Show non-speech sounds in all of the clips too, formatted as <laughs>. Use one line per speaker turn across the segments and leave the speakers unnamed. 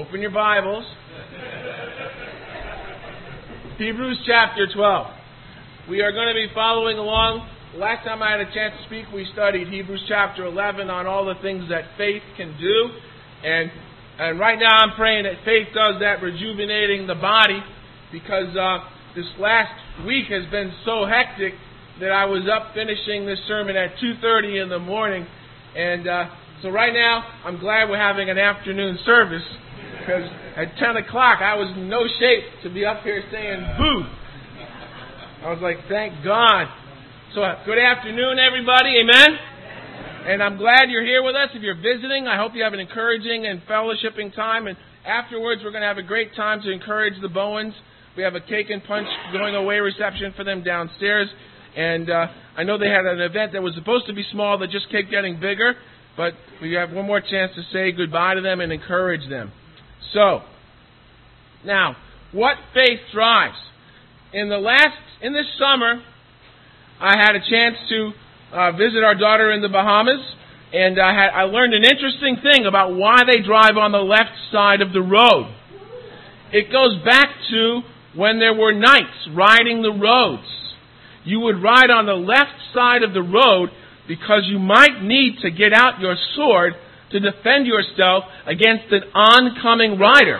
Open your Bibles. Hebrews chapter 12. We are going to be following along. Last time I had a chance to speak, we studied Hebrews chapter 11 on all the things that faith can do. And, and right now I'm praying that faith does that rejuvenating the body because uh, this last week has been so hectic that I was up finishing this sermon at 2.30 in the morning. And uh, so right now, I'm glad we're having an afternoon service because at 10 o'clock I was in no shape to be up here saying boo. I was like, thank God. So uh, good afternoon, everybody. Amen. And I'm glad you're here with us. If you're visiting, I hope you have an encouraging and fellowshipping time. And afterwards, we're going to have a great time to encourage the Bowens. We have a cake and punch going away reception for them downstairs. And uh, I know they had an event that was supposed to be small that just kept getting bigger. But we have one more chance to say goodbye to them and encourage them. So, now, what faith drives? In the last, in this summer, I had a chance to uh, visit our daughter in the Bahamas, and I, had, I learned an interesting thing about why they drive on the left side of the road. It goes back to when there were knights riding the roads. You would ride on the left side of the road because you might need to get out your sword to defend yourself against an oncoming rider.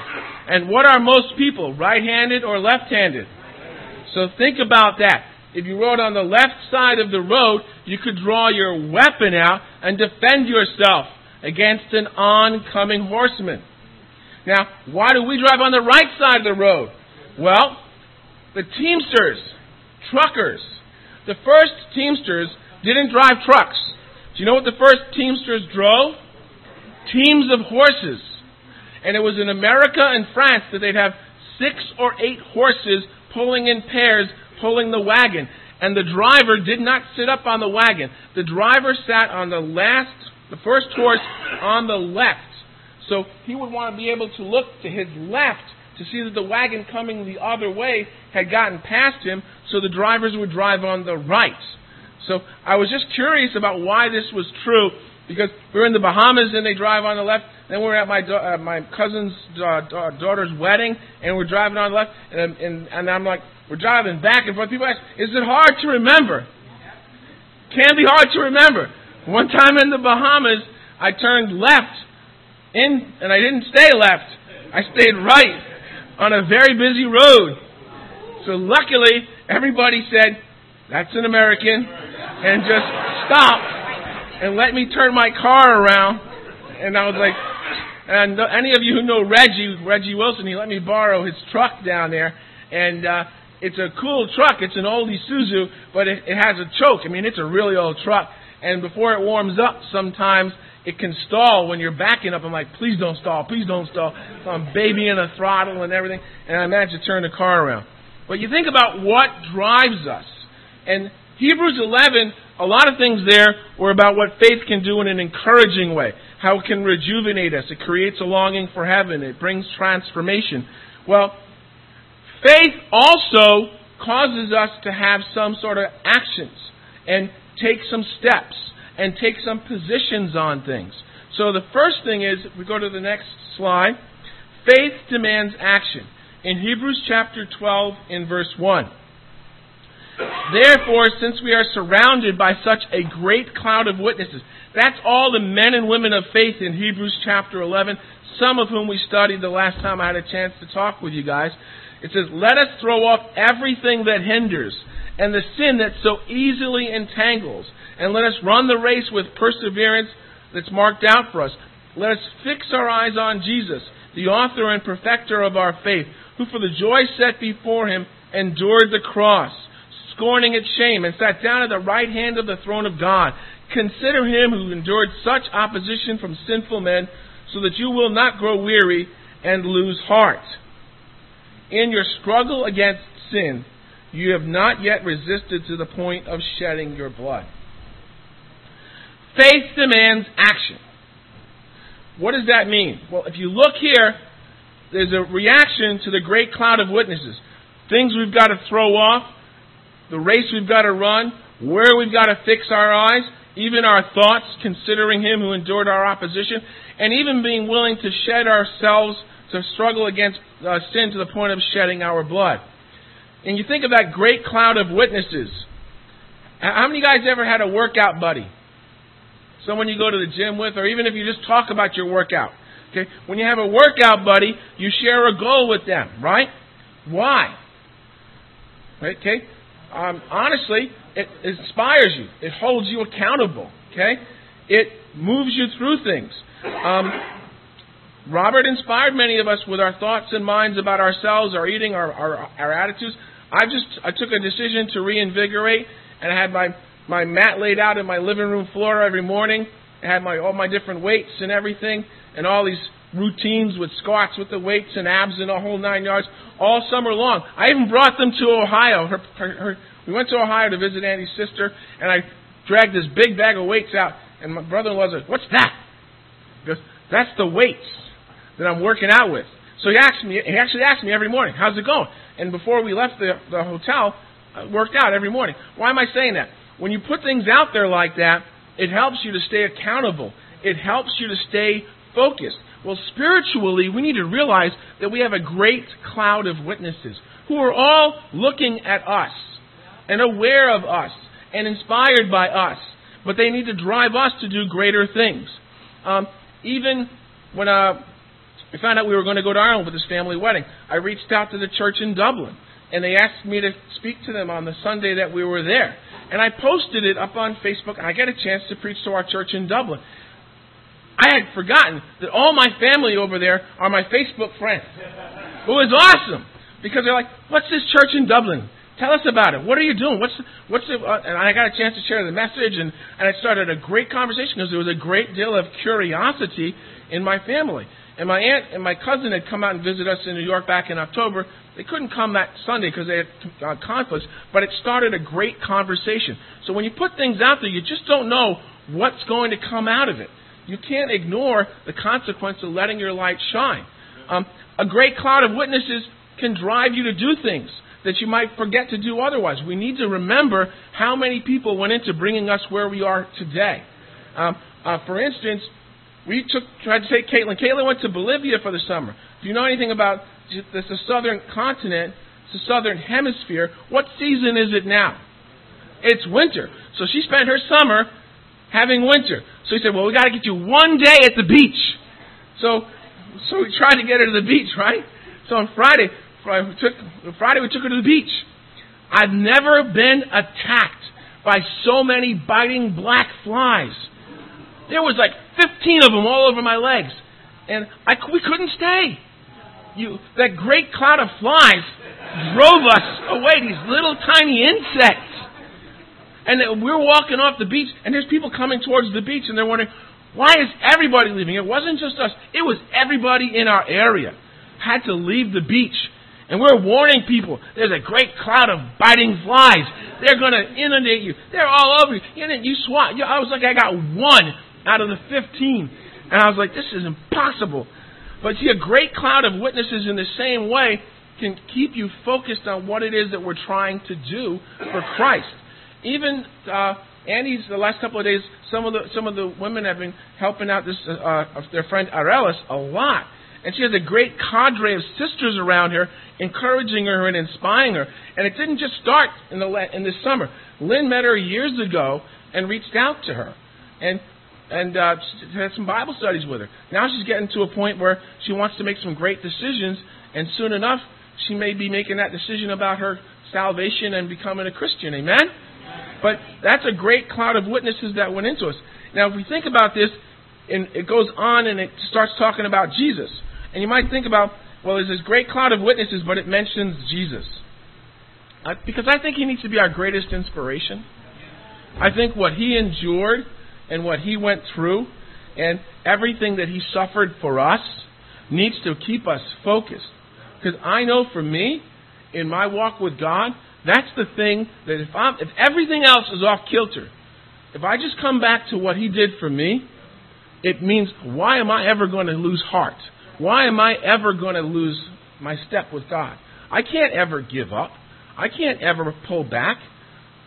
And what are most people, right handed or left handed? So think about that. If you rode on the left side of the road, you could draw your weapon out and defend yourself against an oncoming horseman. Now, why do we drive on the right side of the road? Well, the Teamsters, truckers, the first Teamsters didn't drive trucks. Do you know what the first Teamsters drove? Teams of horses. And it was in America and France that they'd have six or eight horses pulling in pairs, pulling the wagon. And the driver did not sit up on the wagon. The driver sat on the last, the first horse on the left. So he would want to be able to look to his left to see that the wagon coming the other way had gotten past him, so the drivers would drive on the right. So I was just curious about why this was true because we're in the Bahamas and they drive on the left. Then we're at my uh, my cousin's uh, daughter's wedding and we're driving on the left. And, and and I'm like, we're driving back and forth. People ask, is it hard to remember? Can be hard to remember. One time in the Bahamas, I turned left in, and I didn't stay left. I stayed right on a very busy road. So luckily, everybody said, "That's an American." and just stopped and let me turn my car around. And I was like, and any of you who know Reggie, Reggie Wilson, he let me borrow his truck down there. And, uh, it's a cool truck. It's an old Isuzu, but it, it has a choke. I mean, it's a really old truck. And before it warms up, sometimes it can stall when you're backing up. I'm like, please don't stall, please don't stall. So I'm babying the throttle and everything, and I managed to turn the car around. But you think about what drives us. And Hebrews 11, a lot of things there were about what faith can do in an encouraging way, how it can rejuvenate us. It creates a longing for heaven. It brings transformation. Well, faith also causes us to have some sort of actions and take some steps and take some positions on things. So the first thing is, if we go to the next slide, faith demands action. In Hebrews chapter 12 in verse 1. Therefore, since we are surrounded by such a great cloud of witnesses, that's all the men and women of faith in Hebrews chapter 11, some of whom we studied the last time I had a chance to talk with you guys. It says, Let us throw off everything that hinders and the sin that so easily entangles, and let us run the race with perseverance that's marked out for us. Let us fix our eyes on Jesus, the author and perfecter of our faith, who for the joy set before him endured the cross scorning its shame, and sat down at the right hand of the throne of God. Consider him who endured such opposition from sinful men, so that you will not grow weary and lose heart. In your struggle against sin, you have not yet resisted to the point of shedding your blood. Faith demands action. What does that mean? Well, if you look here, there's a reaction to the great cloud of witnesses. Things we've got to throw off, the race we've got to run, where we've got to fix our eyes, even our thoughts, considering Him who endured our opposition, and even being willing to shed ourselves to struggle against uh, sin to the point of shedding our blood. And you think of that great cloud of witnesses. How many guys ever had a workout buddy? Someone you go to the gym with, or even if you just talk about your workout. Okay? When you have a workout buddy, you share a goal with them, right? Why? Okay? Um, honestly, it inspires you. It holds you accountable. Okay? It moves you through things. Um, Robert inspired many of us with our thoughts and minds about ourselves, our eating, our, our, our attitudes. I just I took a decision to reinvigorate, and I had my my mat laid out in my living room floor every morning. I had my all my different weights and everything, and all these routines with squats with the weights and abs and a whole nine yards all summer long. I even brought them to Ohio. Her, her, her, we went to Ohio to visit Andy's sister, and I dragged this big bag of weights out. And my brother-in-law said, "What's that?" He goes, "That's the weights that I'm working out with." So he asked me. He actually asked me every morning, "How's it going?" And before we left the, the hotel, I worked out every morning. Why am I saying that? When you put things out there like that, it helps you to stay accountable. It helps you to stay focused. Well, spiritually, we need to realize that we have a great cloud of witnesses who are all looking at us and aware of us and inspired by us, but they need to drive us to do greater things. Um, even when uh, we found out we were going to go to Ireland for this family wedding, I reached out to the church in Dublin, and they asked me to speak to them on the Sunday that we were there. And I posted it up on Facebook, and I got a chance to preach to our church in Dublin. I had forgotten that all my family over there are my Facebook friends. It was awesome because they're like, "What's this church in Dublin? Tell us about it. What are you doing? What's what's it?" Uh, and I got a chance to share the message, and and I started a great conversation because there was a great deal of curiosity in my family. And my aunt and my cousin had come out and visit us in New York back in October. They couldn't come that Sunday because they had uh, conflicts, but it started a great conversation. So when you put things out there, you just don't know what's going to come out of it. You can't ignore the consequence of letting your light shine. Um, a great cloud of witnesses can drive you to do things that you might forget to do otherwise. We need to remember how many people went into bringing us where we are today. Um, uh, for instance, we took tried to take Caitlin. Caitlin went to Bolivia for the summer. If you know anything about this, the southern continent, the southern hemisphere. What season is it now? It's winter. So she spent her summer having winter. So he said, Well, we got to get you one day at the beach. So, so we tried to get her to the beach, right? So on Friday, Friday we took, Friday we took her to the beach. I've never been attacked by so many biting black flies. There was like 15 of them all over my legs. And I, we couldn't stay. You, that great cloud of flies drove us away, these little tiny insects. And we're walking off the beach, and there's people coming towards the beach, and they're wondering, why is everybody leaving? It wasn't just us, it was everybody in our area had to leave the beach. And we're warning people, there's a great cloud of biting flies. They're going to inundate you. They're all over you. You, you swat. I was like, I got one out of the 15. And I was like, this is impossible. But see, a great cloud of witnesses in the same way can keep you focused on what it is that we're trying to do for Christ even uh, Andy's the last couple of days, some of the some of the women have been helping out this uh, uh, their friend Arelis a lot, and she has a great cadre of sisters around her, encouraging her and inspiring her. And it didn't just start in the in this summer. Lynn met her years ago and reached out to her, and and uh, had some Bible studies with her. Now she's getting to a point where she wants to make some great decisions, and soon enough she may be making that decision about her salvation and becoming a Christian. Amen. But that's a great cloud of witnesses that went into us. Now, if we think about this, and it goes on and it starts talking about Jesus. And you might think about, well, there's this great cloud of witnesses, but it mentions Jesus. Because I think he needs to be our greatest inspiration. I think what he endured and what he went through and everything that he suffered for us needs to keep us focused. Because I know for me, in my walk with God, that's the thing that if I'm, if everything else is off kilter, if I just come back to what He did for me, it means why am I ever going to lose heart? Why am I ever going to lose my step with God? I can't ever give up. I can't ever pull back.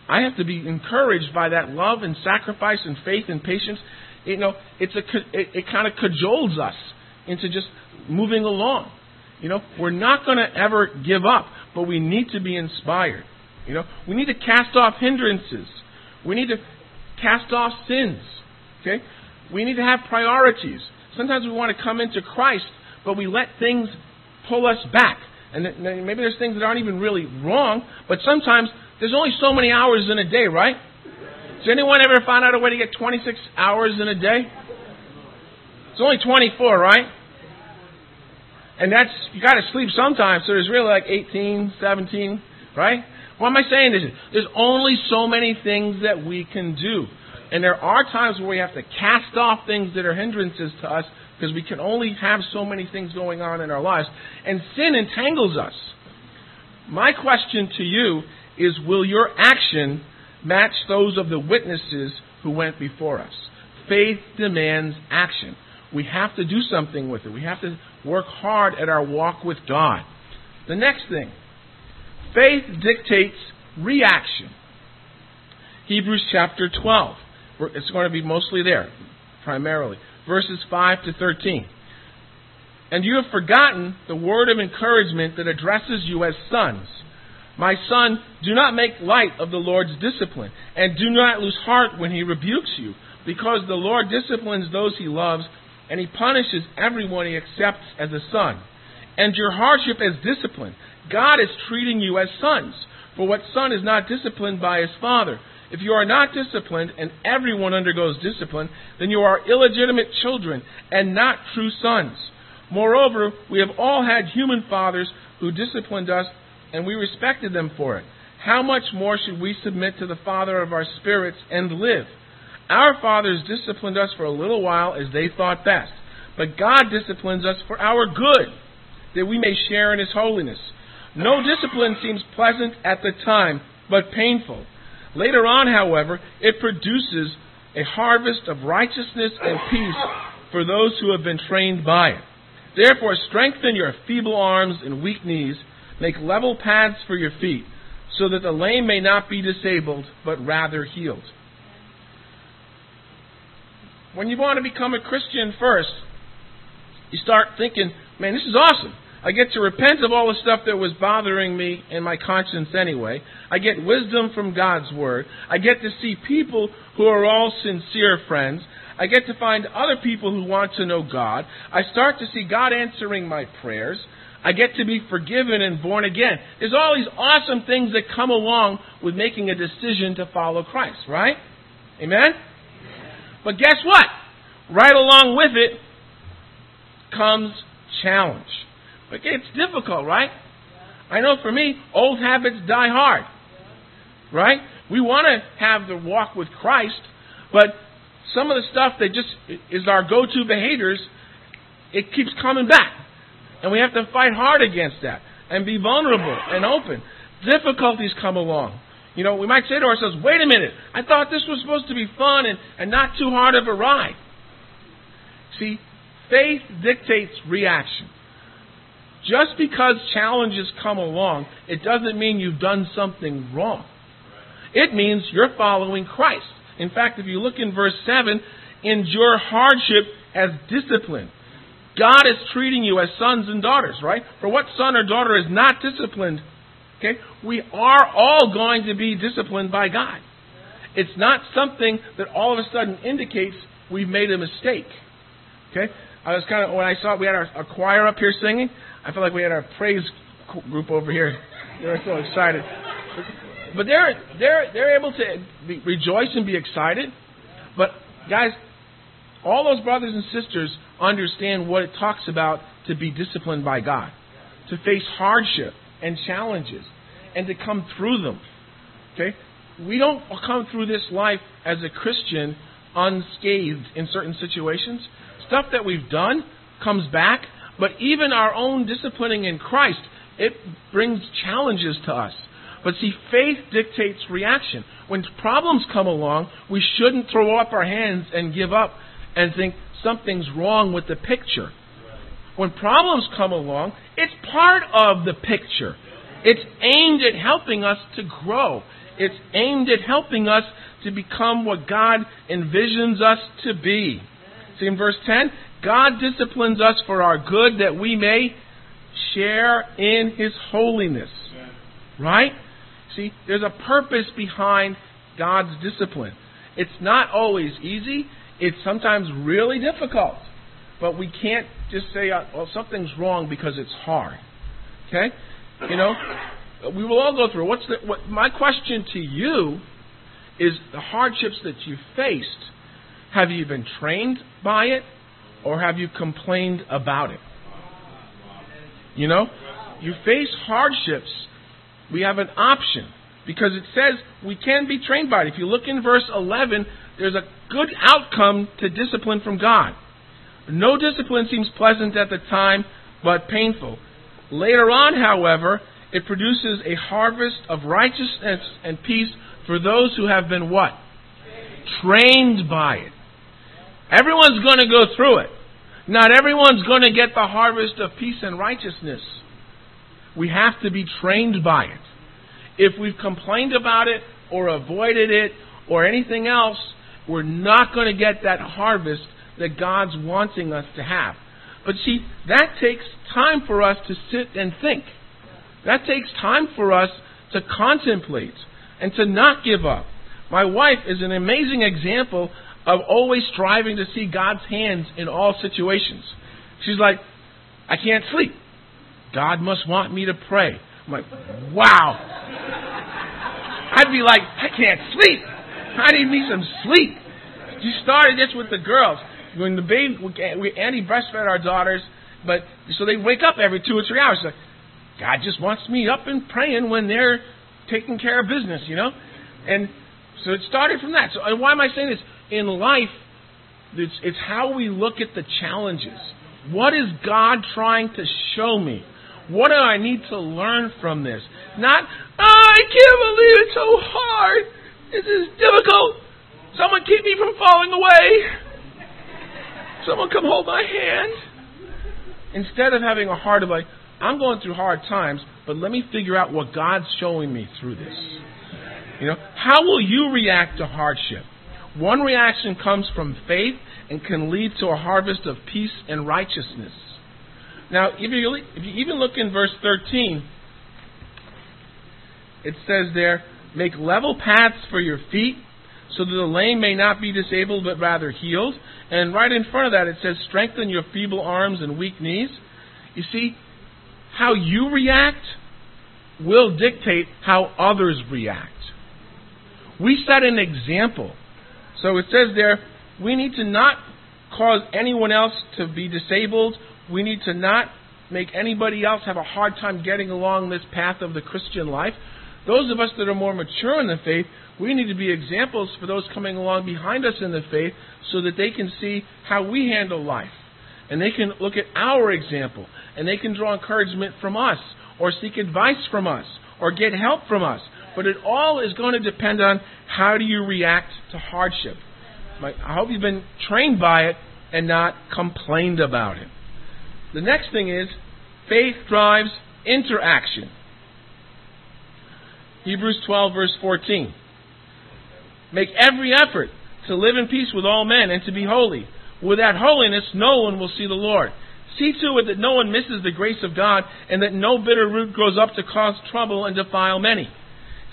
I have to be encouraged by that love and sacrifice and faith and patience. You know, it's a it, it kind of cajoles us into just moving along. You know, we're not going to ever give up, but we need to be inspired. You know, we need to cast off hindrances. We need to cast off sins. Okay? We need to have priorities. Sometimes we want to come into Christ, but we let things pull us back. And maybe there's things that aren't even really wrong, but sometimes there's only so many hours in a day, right? Has anyone ever found out a way to get 26 hours in a day? It's only 24, right? And that's, you gotta sleep sometimes, so there's really like 18, 17, right? What am I saying? There's only so many things that we can do. And there are times where we have to cast off things that are hindrances to us because we can only have so many things going on in our lives. And sin entangles us. My question to you is will your action match those of the witnesses who went before us? Faith demands action. We have to do something with it. We have to work hard at our walk with God. The next thing faith dictates reaction. Hebrews chapter 12. It's going to be mostly there, primarily. Verses 5 to 13. And you have forgotten the word of encouragement that addresses you as sons. My son, do not make light of the Lord's discipline, and do not lose heart when he rebukes you, because the Lord disciplines those he loves, and he punishes everyone he accepts as a son. And your hardship is discipline. God is treating you as sons. For what son is not disciplined by his father? If you are not disciplined, and everyone undergoes discipline, then you are illegitimate children and not true sons. Moreover, we have all had human fathers who disciplined us, and we respected them for it. How much more should we submit to the Father of our spirits and live? Our fathers disciplined us for a little while as they thought best, but God disciplines us for our good, that we may share in His holiness. No discipline seems pleasant at the time, but painful. Later on, however, it produces a harvest of righteousness and peace for those who have been trained by it. Therefore, strengthen your feeble arms and weak knees, make level paths for your feet, so that the lame may not be disabled, but rather healed. When you want to become a Christian first, you start thinking, man, this is awesome. I get to repent of all the stuff that was bothering me in my conscience anyway. I get wisdom from God's Word. I get to see people who are all sincere friends. I get to find other people who want to know God. I start to see God answering my prayers. I get to be forgiven and born again. There's all these awesome things that come along with making a decision to follow Christ, right? Amen? But guess what? Right along with it comes challenge. But it's difficult, right? I know for me, old habits die hard. Right? We want to have the walk with Christ, but some of the stuff that just is our go to behaviors, it keeps coming back. And we have to fight hard against that and be vulnerable and open. Difficulties come along. You know, we might say to ourselves, wait a minute, I thought this was supposed to be fun and, and not too hard of a ride. See, faith dictates reaction. Just because challenges come along, it doesn't mean you've done something wrong. It means you're following Christ. In fact, if you look in verse 7, endure hardship as discipline. God is treating you as sons and daughters, right? For what son or daughter is not disciplined, okay, we are all going to be disciplined by God. It's not something that all of a sudden indicates we've made a mistake. Okay? I was kind of when I saw we had our, our choir up here singing. I felt like we had our praise group over here. <laughs> They were so excited. But they're they're they're able to be, rejoice and be excited. But guys, all those brothers and sisters understand what it talks about to be disciplined by God, to face hardship and challenges, and to come through them. Okay, we don't come through this life as a Christian unscathed in certain situations. Stuff that we've done comes back, but even our own disciplining in Christ, it brings challenges to us. But see, faith dictates reaction. When problems come along, we shouldn't throw up our hands and give up and think something's wrong with the picture. When problems come along, it's part of the picture. It's aimed at helping us to grow. It's aimed at helping us to become what God envisions us to be. See in verse 10, God disciplines us for our good that we may share in His holiness. Right? See, there's a purpose behind God's discipline. It's not always easy. It's sometimes really difficult. But we can't just say, uh, well, something's wrong because it's hard. Okay? You know, we will all go through. What's the, what, my question to you is the hardships that you faced. Have you been trained by it, or have you complained about it? You know, you face hardships. We have an option because it says we can be trained by it. If you look in verse 11, there's a good outcome to discipline from God. No discipline seems pleasant at the time, but painful. Later on, however, it produces a harvest of righteousness and peace for those who have been what? Trained by it. Everyone's going to go through it. Not everyone's going to get the harvest of peace and righteousness. We have to be trained by it. If we've complained about it or avoided it or anything else, we're not going to get that harvest that God's wanting us to have. But see, that takes time for us to sit and think. That takes time for us to contemplate and to not give up. My wife is an amazing example of always striving to see God's hands in all situations. She's like, I can't sleep. God must want me to pray. I'm like, wow. I'd be like, I can't sleep. I need me some sleep. She started this with the girls. When the baby, we, Annie breastfed our daughters, but so they wake up every two or three hours. Like, God just wants me up and praying when they're taking care of business, you know? And so it started from that. So why am I saying this? In life, it's, it's how we look at the challenges. What is God trying to show me? What do I need to learn from this? Not, oh, I can't believe it's so hard. This is difficult. Someone keep me from falling away. Someone come hold my hand. Instead of having a heart of like, I'm going through hard times, but let me figure out what God's showing me through this. You know, how will you react to hardship? One reaction comes from faith and can lead to a harvest of peace and righteousness. Now, if you, if you even look in verse 13, it says there, Make level paths for your feet, so that the lame may not be disabled, but rather healed. And right in front of that, it says, Strengthen your feeble arms and weak knees. You see, how you react will dictate how others react. We set an example. So it says there, we need to not cause anyone else to be disabled. We need to not make anybody else have a hard time getting along this path of the Christian life. Those of us that are more mature in the faith, we need to be examples for those coming along behind us in the faith so that they can see how we handle life. And they can look at our example and they can draw encouragement from us or seek advice from us or get help from us. But it all is going to depend on how do you react to hardship. I hope you've been trained by it and not complained about it. The next thing is faith drives interaction. Hebrews 12, verse 14. Make every effort to live in peace with all men and to be holy. Without holiness, no one will see the Lord. See to it that no one misses the grace of God and that no bitter root grows up to cause trouble and defile many.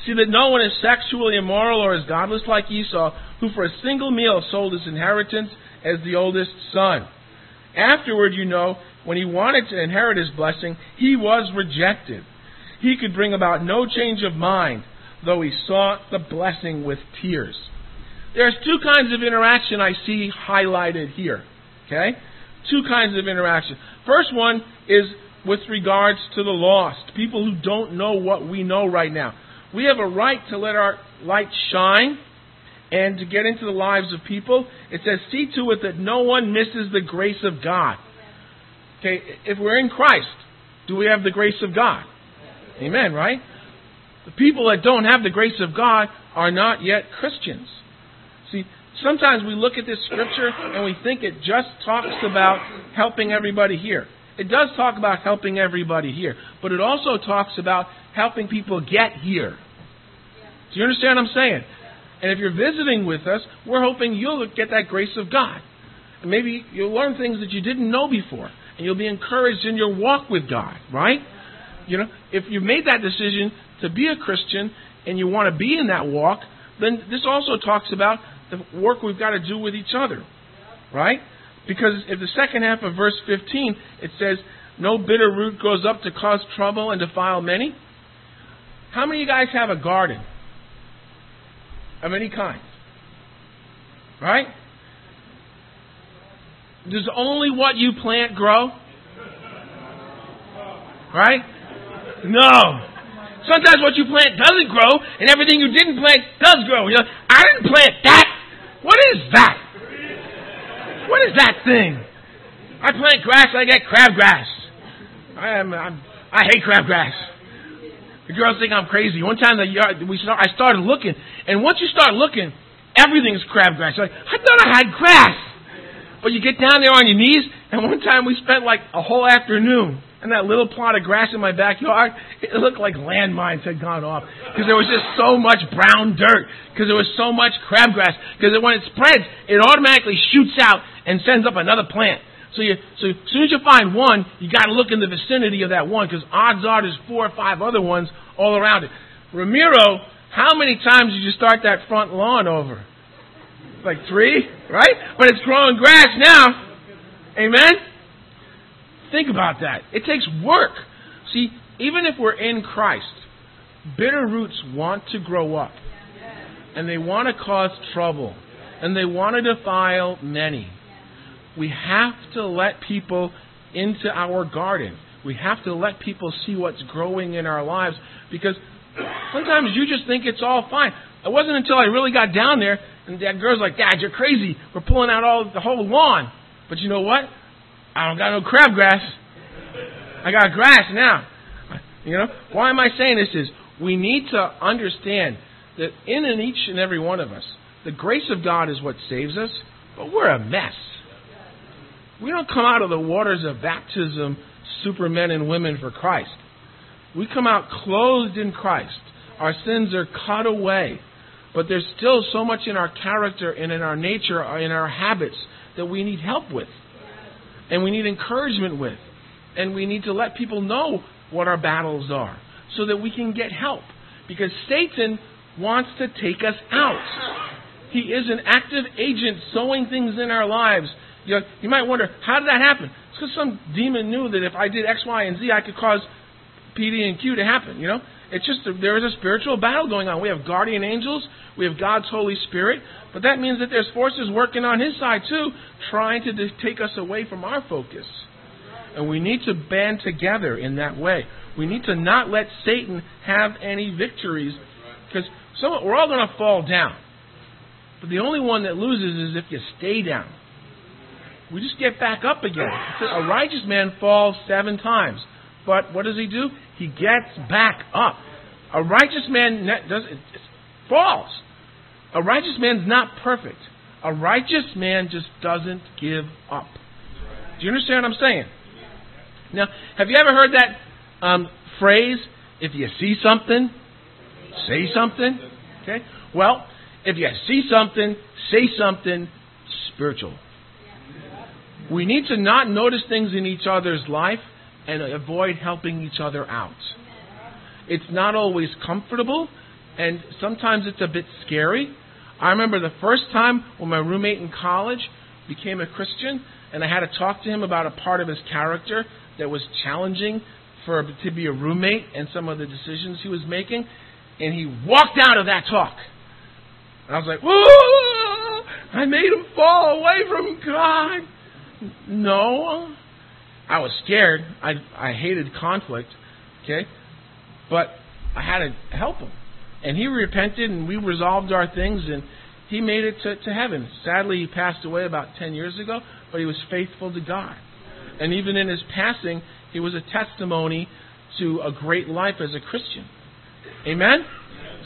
See that no one is sexually immoral or is godless like Esau, who for a single meal sold his inheritance as the oldest son. Afterward, you know, when he wanted to inherit his blessing, he was rejected. He could bring about no change of mind, though he sought the blessing with tears. There's two kinds of interaction I see highlighted here. Okay? Two kinds of interaction. First one is with regards to the lost, people who don't know what we know right now. We have a right to let our light shine and to get into the lives of people. It says, see to it that no one misses the grace of God. Okay, if we're in Christ, do we have the grace of God? Amen, right? The people that don't have the grace of God are not yet Christians. See, sometimes we look at this scripture and we think it just talks about helping everybody here. It does talk about helping everybody here, but it also talks about helping people get here. Do you understand what I'm saying? And if you're visiting with us, we're hoping you'll get that grace of God. And maybe you'll learn things that you didn't know before. And you'll be encouraged in your walk with God, right? You know, if you've made that decision to be a Christian and you want to be in that walk, then this also talks about the work we've got to do with each other, right? Because if the second half of verse 15, it says, No bitter root grows up to cause trouble and defile many. How many of you guys have a garden? Of any kind? Right? Does only what you plant grow? Right? No. Sometimes what you plant doesn't grow, and everything you didn't plant does grow. You know, I didn't plant that. What is that? What is that thing? I plant grass, I get crabgrass. I am, I'm, I hate crabgrass. The girls think I'm crazy. One time the yard, we start, I started looking, and once you start looking, everything's crabgrass. You're like, I thought I had grass. But you get down there on your knees, and one time we spent like a whole afternoon and that little plot of grass in my backyard, it looked like landmines had gone off because there was just so much brown dirt because there was so much crabgrass because when it spreads, it automatically shoots out and sends up another plant. So you, so as soon as you find one, you got to look in the vicinity of that one because odds are there's four or five other ones all around it. Ramiro, how many times did you start that front lawn over? Like three, right? But it's growing grass now. Amen. Think about that. It takes work. See, even if we're in Christ, bitter roots want to grow up. And they want to cause trouble. And they want to defile many. We have to let people into our garden. We have to let people see what's growing in our lives because sometimes you just think it's all fine. It wasn't until I really got down there and that girl's like, Dad, you're crazy. We're pulling out all the whole lawn. But you know what? I don't got no crabgrass. I got grass now. You know, why am I saying this? Is we need to understand that in and each and every one of us, the grace of God is what saves us, but we're a mess. We don't come out of the waters of baptism supermen and women for Christ. We come out clothed in Christ. Our sins are cut away. But there's still so much in our character and in our nature, in our habits, that we need help with and we need encouragement with. And we need to let people know what our battles are so that we can get help. Because Satan wants to take us out. He is an active agent sowing things in our lives. You, know, you might wonder, how did that happen? It's because some demon knew that if I did X, Y, and Z, I could cause P, D, and Q to happen. You know, it's just there is a spiritual battle going on. We have guardian angels, we have God's Holy Spirit, but that means that there's forces working on His side too, trying to take us away from our focus. And we need to band together in that way. We need to not let Satan have any victories, because we're all going to fall down. But the only one that loses is if you stay down. We just get back up again. A righteous man falls seven times. But what does he do? He gets back up. A righteous man does it falls. A righteous man's not perfect. A righteous man just doesn't give up. Do you understand what I'm saying? Now, have you ever heard that um, phrase? If you see something, say something. Okay. Well, if you see something, say something spiritual. We need to not notice things in each other's life and avoid helping each other out. It's not always comfortable, and sometimes it's a bit scary. I remember the first time when my roommate in college became a Christian, and I had to talk to him about a part of his character that was challenging for to be a roommate and some of the decisions he was making. And he walked out of that talk. And I was like, Whoa! I made him fall away from God. No, I was scared. I I hated conflict. Okay, but I had to help him, and he repented, and we resolved our things, and he made it to, to heaven. Sadly, he passed away about ten years ago, but he was faithful to God, and even in his passing, he was a testimony to a great life as a Christian. Amen.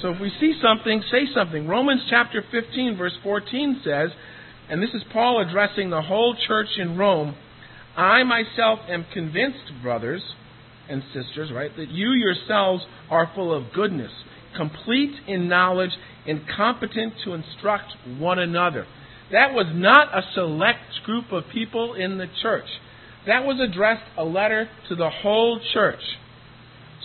So if we see something, say something. Romans chapter 15, verse 14 says, and this is Paul addressing the whole church in Rome I myself am convinced, brothers and sisters, right, that you yourselves are full of goodness, complete in knowledge, and competent to instruct one another. That was not a select group of people in the church. That was addressed a letter to the whole church.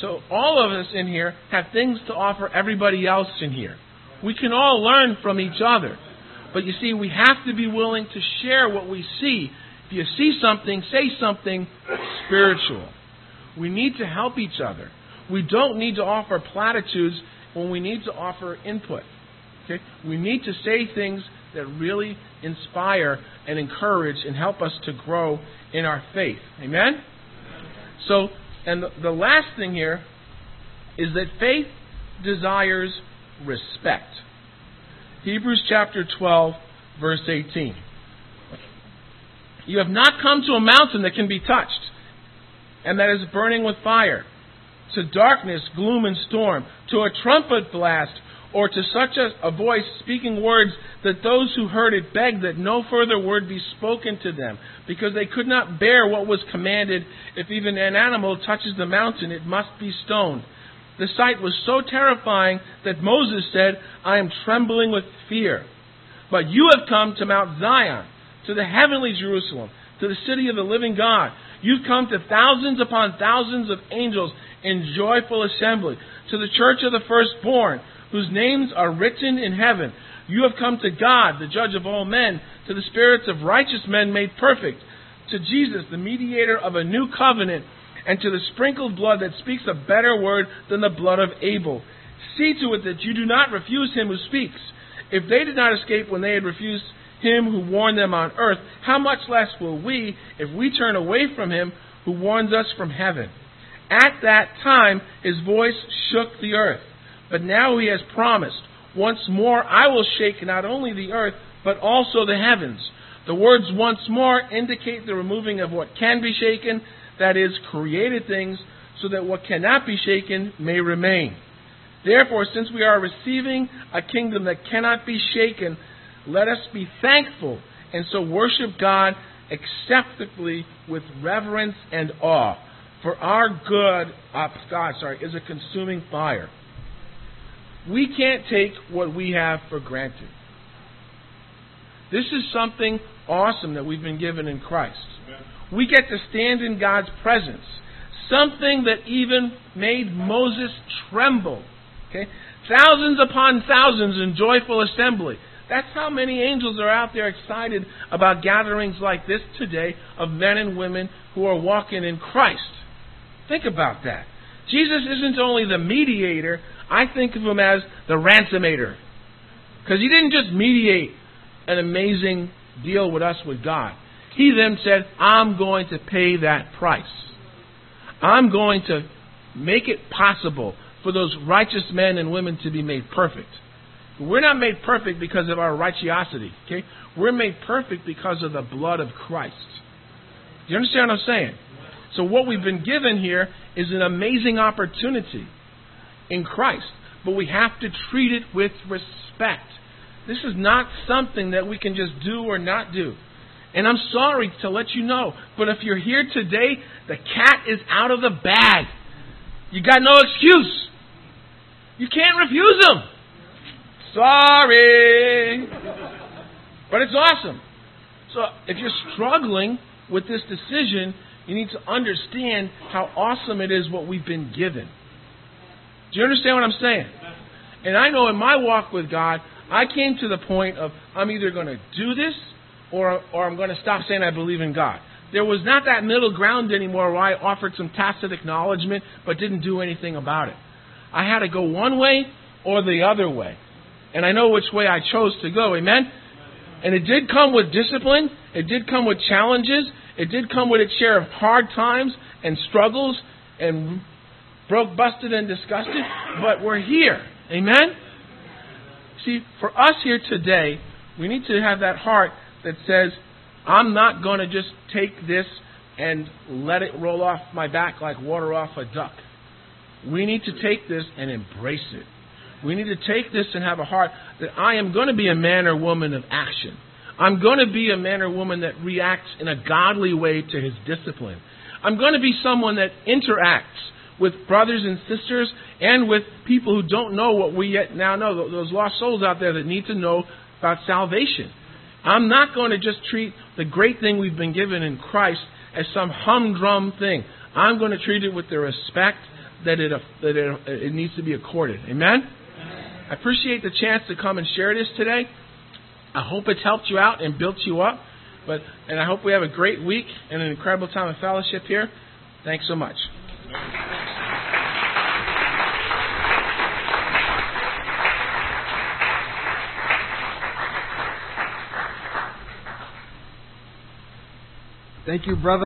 So all of us in here have things to offer everybody else in here. We can all learn from each other. But you see, we have to be willing to share what we see. If you see something, say something spiritual. We need to help each other. We don't need to offer platitudes when we need to offer input. Okay? We need to say things that really inspire and encourage and help us to grow in our faith. Amen? So, and the, last thing here is that faith desires respect. Hebrews chapter 12, verse 18. You have not come to a mountain that can be touched and that is burning with fire, to darkness, gloom, and storm, to a trumpet blast, or to such a, a, voice speaking words that those who heard it begged that no further word be spoken to them, because they could not bear what was commanded. If even an animal touches the mountain, it must be stoned. The sight was so terrifying that Moses said, I am trembling with fear. But you have come to Mount Zion, to the heavenly Jerusalem, to the city of the living God. You've come to thousands upon thousands of angels in joyful assembly, to the church of the firstborn, whose names are written in heaven. You have come to God, the judge of all men, to the spirits of righteous men made perfect, to Jesus, the mediator of a new covenant, and to the sprinkled blood that speaks a better word than the blood of Abel. See to it that you do not refuse him who speaks. If they did not escape when they had refused him who warned them on earth, how much less will we if we turn away from him who warns us from heaven? At that time, his voice shook the earth. But now he has promised, once more I will shake not only the earth, but also the heavens. The words once more indicate the removing of what can be shaken, that is, created things, so that what cannot be shaken may remain. Therefore, since we are receiving a kingdom that cannot be shaken, let us be thankful and so worship God acceptably with reverence and awe. For our good, uh, God, sorry, is a consuming fire. We can't take what we have for granted. This is something awesome that we've been given in Christ. We get to stand in God's presence. Something that even made Moses tremble. Okay? Thousands upon thousands in joyful assembly. That's how many angels are out there excited about gatherings like this today of men and women who are walking in Christ. Think about that. Jesus isn't only the mediator, I think of him as the ransomator. Because he didn't just mediate an amazing deal with us with God. He then said, I'm going to pay that price. I'm going to make it possible for those righteous men and women to be made perfect. We're not made perfect because of our righteosity. Okay? We're made perfect because of the blood of Christ. Do you understand what I'm saying? So what we've been given here is an amazing opportunity in Christ, but we have to treat it with respect. This is not something that we can just do or not do. And I'm sorry to let you know, but if you're here today, the cat is out of the bag. You got no excuse. You can't refuse them. Sorry. But it's awesome. So if you're struggling with this decision, you need to understand how awesome it is what we've been given. Do you understand what I'm saying? And I know in my walk with God, I came to the point of I'm either going to do this or, or I'm going to stop saying I believe in God. There was not that middle ground anymore where I offered some tacit acknowledgement but didn't do anything about it. I had to go one way or the other way. And I know which way I chose to go. Amen? And it did come with discipline. It did come with challenges. It did come with its share of hard times and struggles and broke, busted, and disgusted. But we're here. Amen? See, for us here today, we need to have that heart that says, I'm not going to just take this and let it roll off my back like water off a duck. We need to take this and embrace it. We need to take this and have a heart that I am going to be a man or woman of action. I'm going to be a man or woman that reacts in a godly way to his discipline. I'm going to be someone that interacts with brothers and sisters and with people who don't know what we yet now know, those lost souls out there that need to know about salvation. I'm not going to just treat the great thing we've been given in Christ as some humdrum thing. I'm going to treat it with the respect that it, that it, it needs to be accorded. Amen? I appreciate the chance to come and share this today. I hope it's helped you out and built you up. But and I hope we have a great week and an incredible time of fellowship here. Thanks so much.
Thank you, brother.